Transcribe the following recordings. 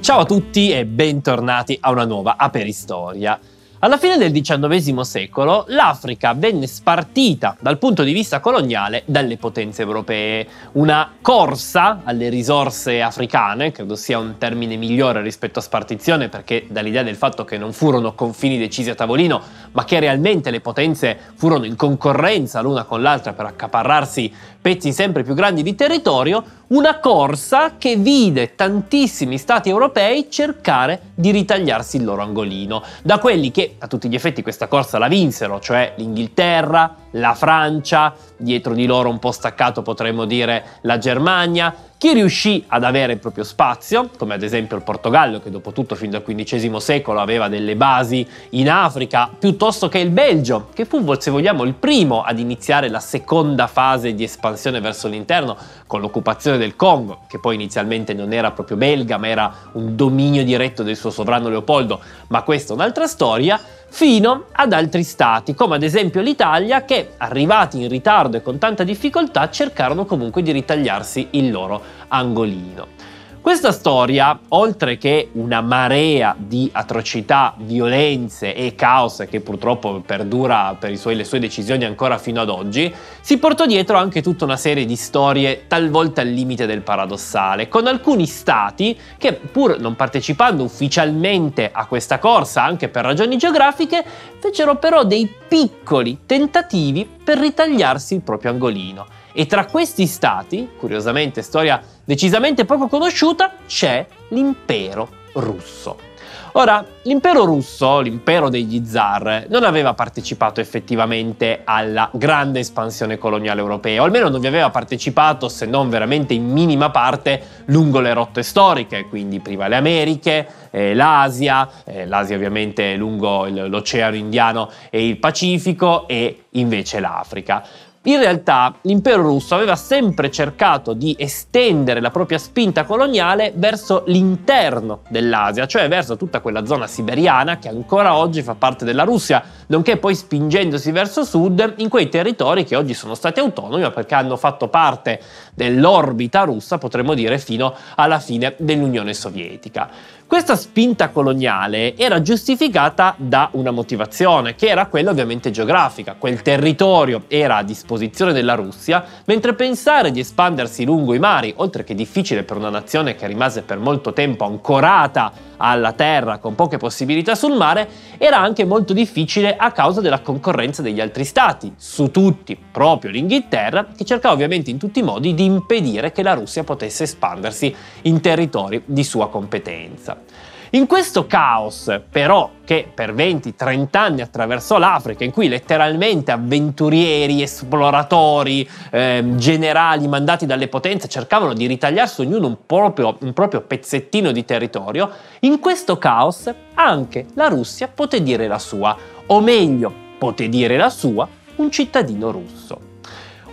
Ciao a tutti e bentornati a una nuova Aperistoria. Alla fine del XIX secolo l'Africa venne spartita dal punto di vista coloniale dalle potenze europee. Una corsa alle risorse africane, credo sia un termine migliore rispetto a spartizione perché dall'idea del fatto che non furono confini decisi a tavolino, ma che realmente le potenze furono in concorrenza l'una con l'altra per accaparrarsi pezzi sempre più grandi di territorio, una corsa che vide tantissimi stati europei cercare di ritagliarsi il loro angolino, da quelli che a tutti gli effetti questa corsa la vinsero, cioè l'Inghilterra, la Francia, dietro di loro un po' staccato potremmo dire la Germania, chi riuscì ad avere il proprio spazio, come ad esempio il Portogallo, che dopo tutto fin dal XV secolo aveva delle basi in Africa, piuttosto che il Belgio, che fu, se vogliamo, il primo ad iniziare la seconda fase di espansione verso l'interno con l'occupazione del Congo, che poi inizialmente non era proprio belga, ma era un dominio diretto del suo sovrano Leopoldo, ma questa è un'altra storia, fino ad altri stati, come ad esempio l'Italia, che arrivati in ritardo e con tanta difficoltà cercarono comunque di ritagliarsi il loro angolino. Questa storia, oltre che una marea di atrocità, violenze e caos che purtroppo perdura per suoi, le sue decisioni ancora fino ad oggi, si portò dietro anche tutta una serie di storie talvolta al limite del paradossale, con alcuni stati che pur non partecipando ufficialmente a questa corsa anche per ragioni geografiche, fecero però dei piccoli tentativi per ritagliarsi il proprio angolino. E tra questi stati, curiosamente storia decisamente poco conosciuta, c'è l'impero russo. Ora, l'impero russo, l'impero degli zar, non aveva partecipato effettivamente alla grande espansione coloniale europea, o almeno non vi aveva partecipato, se non veramente in minima parte, lungo le rotte storiche, quindi prima le Americhe, eh, l'Asia, eh, l'Asia ovviamente lungo l'Oceano Indiano e il Pacifico e invece l'Africa. In realtà l'impero russo aveva sempre cercato di estendere la propria spinta coloniale verso l'interno dell'Asia, cioè verso tutta quella zona siberiana che ancora oggi fa parte della Russia, nonché poi spingendosi verso sud in quei territori che oggi sono stati autonomi ma perché hanno fatto parte dell'orbita russa, potremmo dire, fino alla fine dell'Unione Sovietica. Questa spinta coloniale era giustificata da una motivazione, che era quella ovviamente geografica. Quel territorio era a disposizione della Russia, mentre pensare di espandersi lungo i mari, oltre che difficile per una nazione che rimase per molto tempo ancorata alla terra con poche possibilità sul mare, era anche molto difficile a causa della concorrenza degli altri stati, su tutti proprio l'Inghilterra, che cercava ovviamente in tutti i modi di impedire che la Russia potesse espandersi in territori di sua competenza. In questo caos, però, che per 20-30 anni attraversò l'Africa, in cui letteralmente avventurieri, esploratori, eh, generali mandati dalle potenze cercavano di ritagliarsi ognuno un proprio, un proprio pezzettino di territorio, in questo caos anche la Russia poté dire la sua, o meglio, poté dire la sua un cittadino russo.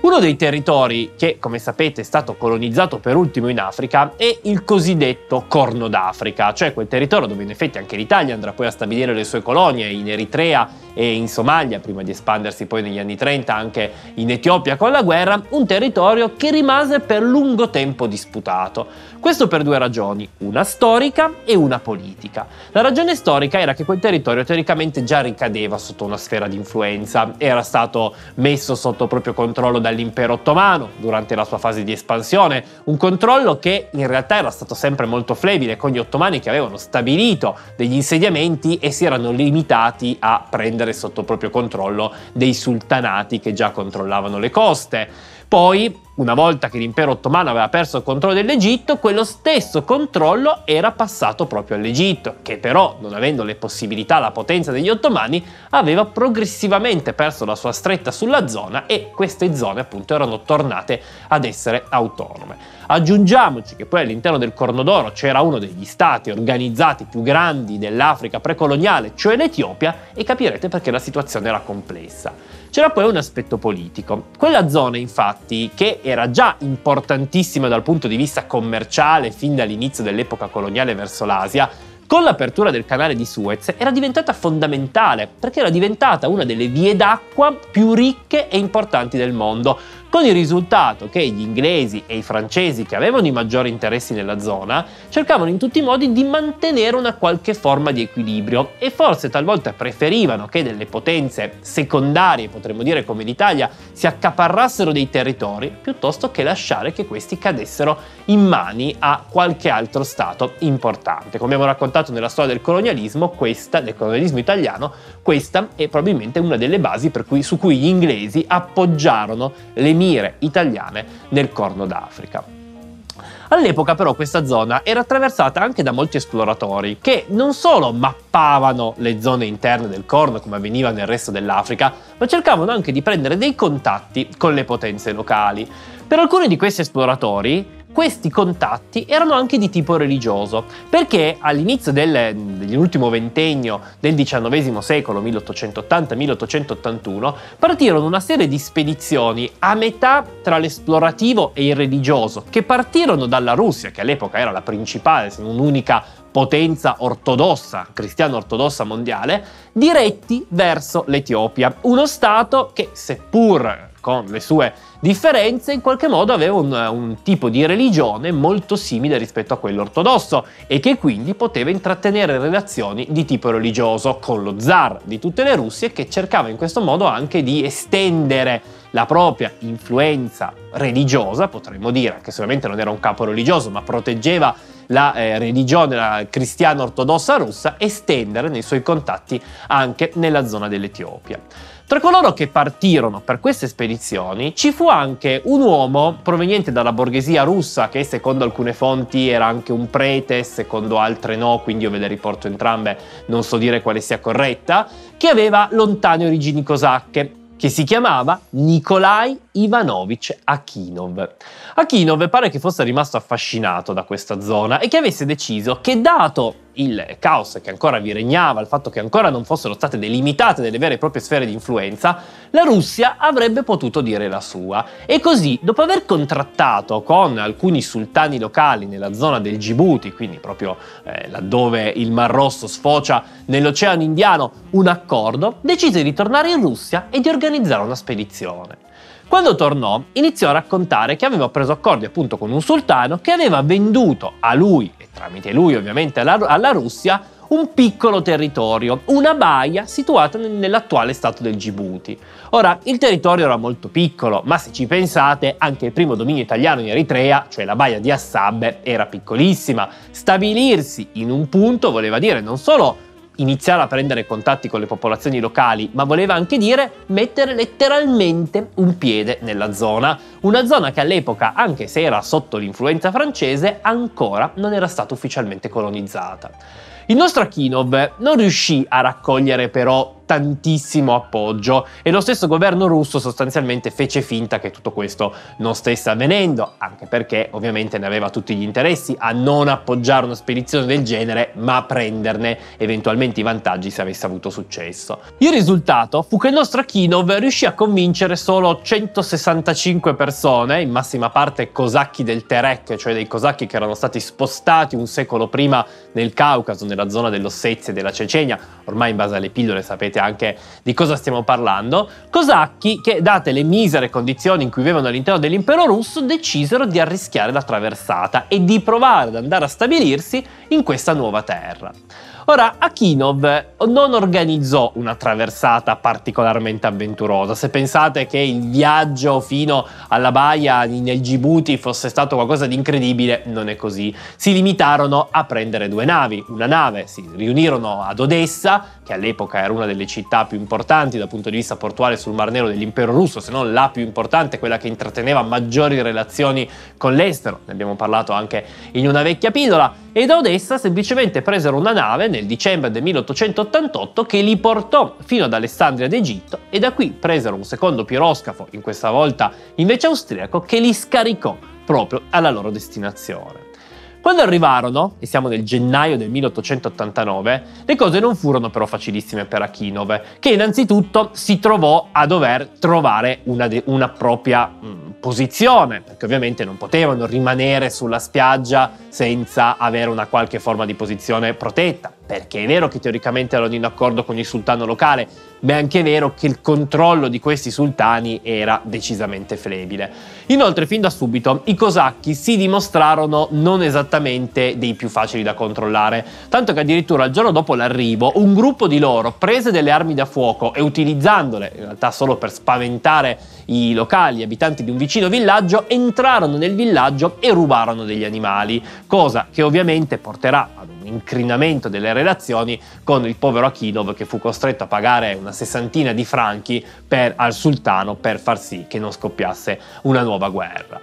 Uno dei territori che, come sapete, è stato colonizzato per ultimo in Africa è il cosiddetto Corno d'Africa, cioè quel territorio dove in effetti anche l'Italia andrà poi a stabilire le sue colonie in Eritrea e in Somalia, prima di espandersi poi negli anni 30 anche in Etiopia con la guerra, un territorio che rimase per lungo tempo disputato. Questo per due ragioni, una storica e una politica. La ragione storica era che quel territorio teoricamente già ricadeva sotto una sfera di influenza, era stato messo sotto proprio controllo dall'impero ottomano durante la sua fase di espansione, un controllo che in realtà era stato sempre molto flebile con gli ottomani che avevano stabilito degli insediamenti e si erano limitati a prendere sotto proprio controllo dei sultanati che già controllavano le coste. Poi, una volta che l'impero ottomano aveva perso il controllo dell'Egitto, quello stesso controllo era passato proprio all'Egitto, che però, non avendo le possibilità, la potenza degli ottomani, aveva progressivamente perso la sua stretta sulla zona e queste zone appunto erano tornate ad essere autonome. Aggiungiamoci che poi all'interno del Corno d'Oro c'era uno degli stati organizzati più grandi dell'Africa precoloniale, cioè l'Etiopia, e capirete perché la situazione era complessa. C'era poi un aspetto politico. Quella zona, infatti, che era già importantissima dal punto di vista commerciale fin dall'inizio dell'epoca coloniale verso l'Asia, con l'apertura del canale di Suez era diventata fondamentale perché era diventata una delle vie d'acqua più ricche e importanti del mondo, con il risultato che gli inglesi e i francesi che avevano i maggiori interessi nella zona cercavano in tutti i modi di mantenere una qualche forma di equilibrio e forse talvolta preferivano che delle potenze secondarie, potremmo dire come l'Italia, si accaparrassero dei territori piuttosto che lasciare che questi cadessero in mani a qualche altro stato importante. Come abbiamo raccontato nella storia del colonialismo, questa, del colonialismo italiano, questa è probabilmente una delle basi cui, su cui gli inglesi appoggiarono le mire italiane nel Corno d'Africa. All'epoca però questa zona era attraversata anche da molti esploratori che non solo mappavano le zone interne del Corno come avveniva nel resto dell'Africa, ma cercavano anche di prendere dei contatti con le potenze locali. Per alcuni di questi esploratori questi contatti erano anche di tipo religioso, perché all'inizio del, dell'ultimo ventennio del XIX secolo, 1880-1881, partirono una serie di spedizioni a metà tra l'esplorativo e il religioso, che partirono dalla Russia, che all'epoca era la principale, se non unica potenza ortodossa, cristiano ortodossa mondiale, diretti verso l'Etiopia, uno stato che seppur con le sue differenze, in qualche modo aveva un, un, tipo di religione molto simile rispetto a quello ortodosso e che quindi poteva intrattenere relazioni di tipo religioso con lo zar di tutte le Russie che cercava in questo modo anche di estendere la propria influenza religiosa, potremmo dire, che sicuramente non era un capo religioso, ma proteggeva la eh, religione cristiana ortodossa russa, estendere nei suoi contatti anche nella zona dell'Etiopia. Tra coloro che partirono per queste spedizioni ci fu anche un uomo proveniente dalla borghesia russa che secondo alcune fonti era anche un prete, secondo altre no, quindi io ve le riporto entrambe, non so dire quale sia corretta, che aveva lontane origini cosacche che si chiamava Nikolai Ivanovich Akinov. Akinov pare che fosse rimasto affascinato da questa zona e che avesse deciso che dato il caos che ancora vi regnava, il fatto che ancora non fossero state delimitate delle vere e proprie sfere di influenza, la Russia avrebbe potuto dire la sua. E così, dopo aver contrattato con alcuni sultani locali nella zona del Djibouti, quindi proprio eh, laddove il Mar Rosso sfocia nell'Oceano Indiano, un accordo, decise di tornare in Russia e di organizzare una spedizione. Quando tornò, iniziò a raccontare che aveva preso accordi appunto con un sultano che aveva venduto a lui, e tramite lui ovviamente alla, alla Russia, un piccolo territorio, una baia situata nell'attuale stato del Djibouti. Ora, il territorio era molto piccolo, ma se ci pensate, anche il primo dominio italiano in Eritrea, cioè la baia di Assab, era piccolissima. Stabilirsi in un punto voleva dire non solo iniziare a prendere contatti con le popolazioni locali, ma voleva anche dire mettere letteralmente un piede nella zona. Una zona che all'epoca, anche se era sotto l'influenza francese, ancora non era stata ufficialmente colonizzata. Il nostro Akinov non riuscì a raccogliere però tantissimo appoggio e lo stesso governo russo sostanzialmente fece finta che tutto questo non stesse avvenendo, anche perché ovviamente ne aveva tutti gli interessi a non appoggiare una spedizione del genere, ma a prenderne eventualmente i vantaggi se avesse avuto successo. Il risultato fu che il nostro Akinov riuscì a convincere solo 165 persone, in massima parte cosacchi del Terek, cioè dei cosacchi che erano stati spostati un secolo prima nel Caucaso, nella zona dell'Ossetia e della Cecenia, ormai in base alle pillole sapete anche di cosa stiamo parlando, cosacchi che, date le misere condizioni in cui vivevano all'interno dell'impero russo, decisero di arrischiare la traversata e di provare ad andare a stabilirsi in questa nuova terra. Ora, Akinov non organizzò una traversata particolarmente avventurosa. Se pensate che il viaggio fino alla baia nel Djibouti fosse stato qualcosa di incredibile, non è così. Si limitarono a prendere due navi. Una nave si riunirono ad Odessa, che all'epoca era una delle città più importanti dal punto di vista portuale sul Mar Nero dell'impero russo, se non la più importante, quella che intratteneva maggiori relazioni con l'estero. Ne abbiamo parlato anche in una vecchia pillola. E da Odessa semplicemente presero una nave nel dicembre del 1888 che li portò fino ad Alessandria d'Egitto e da qui presero un secondo piroscafo, in questa volta invece austriaco, che li scaricò proprio alla loro destinazione. Quando arrivarono, e siamo nel gennaio del 1889, le cose non furono però facilissime per Akinov, che innanzitutto si trovò a dover trovare una, de- una propria mh, mm, posizione, perché ovviamente non potevano rimanere sulla spiaggia senza avere una qualche forma di posizione protetta, perché è vero che teoricamente erano in accordo con il sultano locale, ma è anche vero che il controllo di questi sultani era decisamente flebile. Inoltre, fin da subito, i cosacchi si dimostrarono non esattamente dei più facili da controllare, tanto che addirittura il giorno dopo l'arrivo, un gruppo di loro prese delle armi da fuoco e utilizzandole, in realtà solo per spaventare i locali, gli abitanti di un vicino villaggio, entrarono nel villaggio e rubarono degli animali, cosa che ovviamente porterà ad incrinamento delle relazioni con il povero Akinov che fu costretto a pagare una sessantina di franchi per, al sultano per far sì che non scoppiasse una nuova guerra.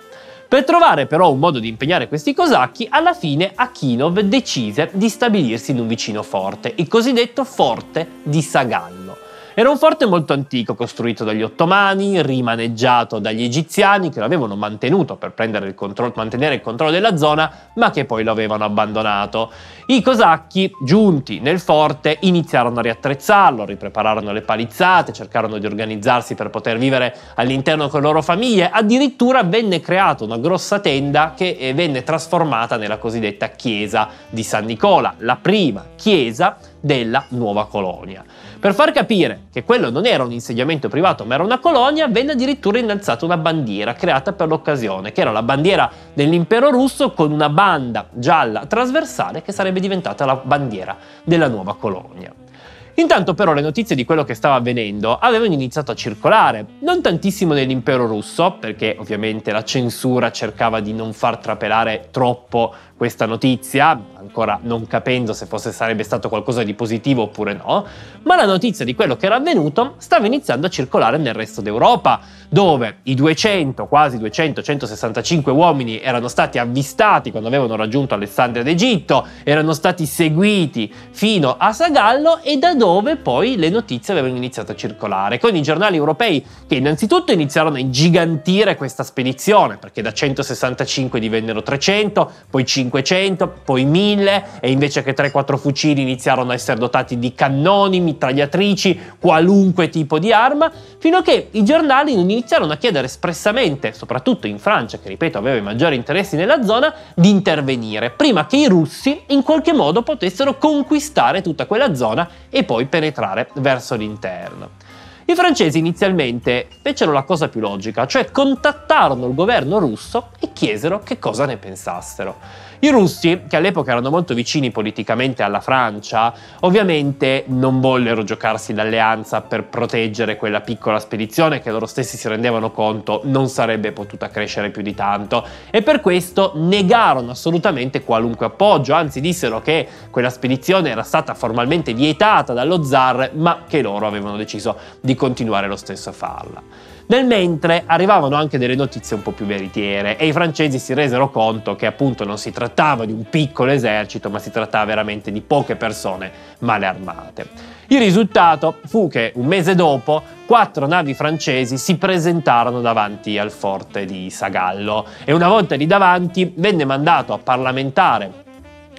Per trovare però un modo di impegnare questi cosacchi, alla fine Akinov decise di stabilirsi in un vicino forte, il cosiddetto forte di Sagallo. Era un forte molto antico, costruito dagli ottomani, rimaneggiato dagli egiziani che l'avevano mantenuto per il controllo, mantenere il controllo della zona, ma che poi lo avevano abbandonato. I cosacchi, giunti nel forte, iniziarono a riattrezzarlo, riprepararono le palizzate, cercarono di organizzarsi per poter vivere all'interno con le loro famiglie. Addirittura venne creata una grossa tenda che eh, venne trasformata nella cosiddetta chiesa di San Nicola, la prima chiesa della nuova colonia. Per far capire che quello non era un insediamento privato ma era una colonia, venne addirittura innalzata una bandiera creata per l'occasione, che era la bandiera dell'impero russo con una banda gialla trasversale che sarebbe diventata la bandiera della nuova colonia. Intanto però le notizie di quello che stava avvenendo avevano iniziato a circolare, non tantissimo nell'impero russo, perché ovviamente la censura cercava di non far trapelare troppo questa notizia, ancora non capendo se fosse sarebbe stato qualcosa di positivo oppure no, ma la notizia di quello che era avvenuto stava iniziando a circolare nel resto d'Europa, dove i 200, quasi 200, 165 uomini erano stati avvistati quando avevano raggiunto Alessandria d'Egitto, erano stati seguiti fino a Sagallo e da dove poi le notizie avevano iniziato a circolare, con i giornali europei che innanzitutto iniziarono a ingigantire questa spedizione, perché da 165 divennero 300, poi 5 500, poi 1000 e invece che 3-4 fucili iniziarono a essere dotati di cannoni, mitragliatrici, qualunque tipo di arma, fino a che i giornali non iniziarono a chiedere espressamente, soprattutto in Francia, che ripeto aveva i maggiori interessi nella zona, di intervenire, prima che i russi in qualche modo potessero conquistare tutta quella zona e poi penetrare verso l'interno. I francesi inizialmente fecero la cosa più logica, cioè contattarono il governo russo e chiesero che cosa ne pensassero. I russi, che all'epoca erano molto vicini politicamente alla Francia, ovviamente non vollero giocarsi l'alleanza per proteggere quella piccola spedizione che loro stessi si rendevano conto non sarebbe potuta crescere più di tanto e per questo negarono assolutamente qualunque appoggio, anzi dissero che quella spedizione era stata formalmente vietata dallo zar, ma che loro avevano deciso di continuare lo stesso a farla. Nel mentre arrivavano anche delle notizie un po' più veritiere e i francesi si resero conto che appunto non si trattava di un piccolo esercito, ma si trattava veramente di poche persone male armate. Il risultato fu che un mese dopo quattro navi francesi si presentarono davanti al forte di Sagallo e una volta lì davanti venne mandato a parlamentare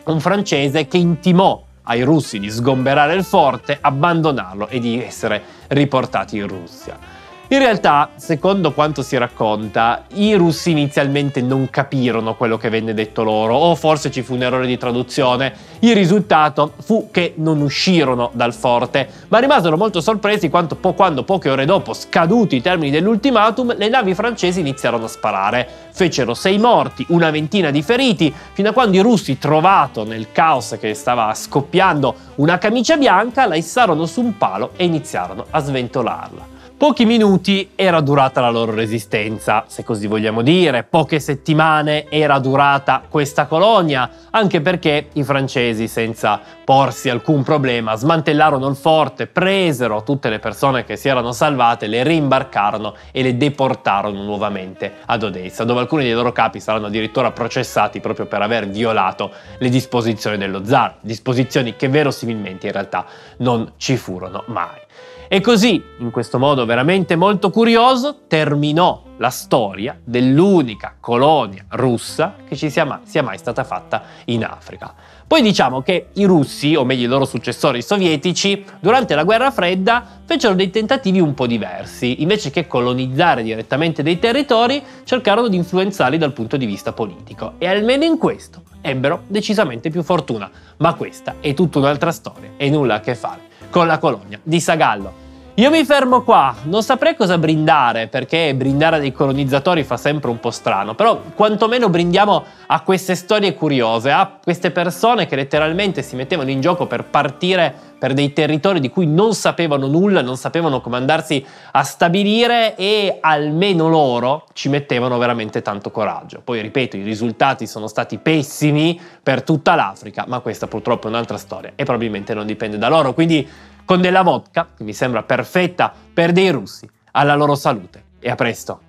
un francese che intimò ai russi di sgomberare il forte, abbandonarlo e di essere riportati in Russia. In realtà, secondo quanto si racconta, i russi inizialmente non capirono quello che venne detto loro, o forse ci fu un errore di traduzione. Il risultato fu che non uscirono dal forte, ma rimasero molto sorpresi quando, po- quando poche ore dopo, scaduti i termini dell'ultimatum, le navi francesi iniziarono a sparare. Fecero sei morti, una ventina di feriti, fino a quando i russi, trovato nel caos che stava scoppiando una camicia bianca, la issarono su un palo e iniziarono a sventolarla. Pochi minuti era durata la loro resistenza, se così vogliamo dire, poche settimane era durata questa colonia, anche perché i francesi, senza porsi alcun problema, smantellarono il forte, presero tutte le persone che si erano salvate, le rimbarcarono e le deportarono nuovamente ad Odessa, dove alcuni dei loro capi saranno addirittura processati proprio per aver violato le disposizioni dello zar, disposizioni che verosimilmente in realtà non ci furono mai. E così, in questo modo veramente molto curioso, terminò la storia dell'unica colonia russa che ci sia mai, sia mai stata fatta in Africa. Poi diciamo che i russi, o meglio i loro successori sovietici, durante la guerra fredda fecero dei tentativi un po' diversi. Invece che colonizzare direttamente dei territori, cercarono di influenzarli dal punto di vista politico. E almeno in questo ebbero decisamente più fortuna. Ma questa è tutta un'altra storia e nulla a che fare con la colonia di Sagallo. Io mi fermo qua, non saprei cosa brindare perché brindare a dei colonizzatori fa sempre un po' strano, però quantomeno brindiamo a queste storie curiose, a queste persone che letteralmente si mettevano in gioco per partire per dei territori di cui non sapevano nulla, non sapevano come andarsi a stabilire e almeno loro ci mettevano veramente tanto coraggio. Poi ripeto, i risultati sono stati pessimi per tutta l'Africa, ma questa purtroppo è un'altra storia e probabilmente non dipende da loro, quindi con della vodka, che mi sembra perfetta per dei russi, alla loro salute e a presto.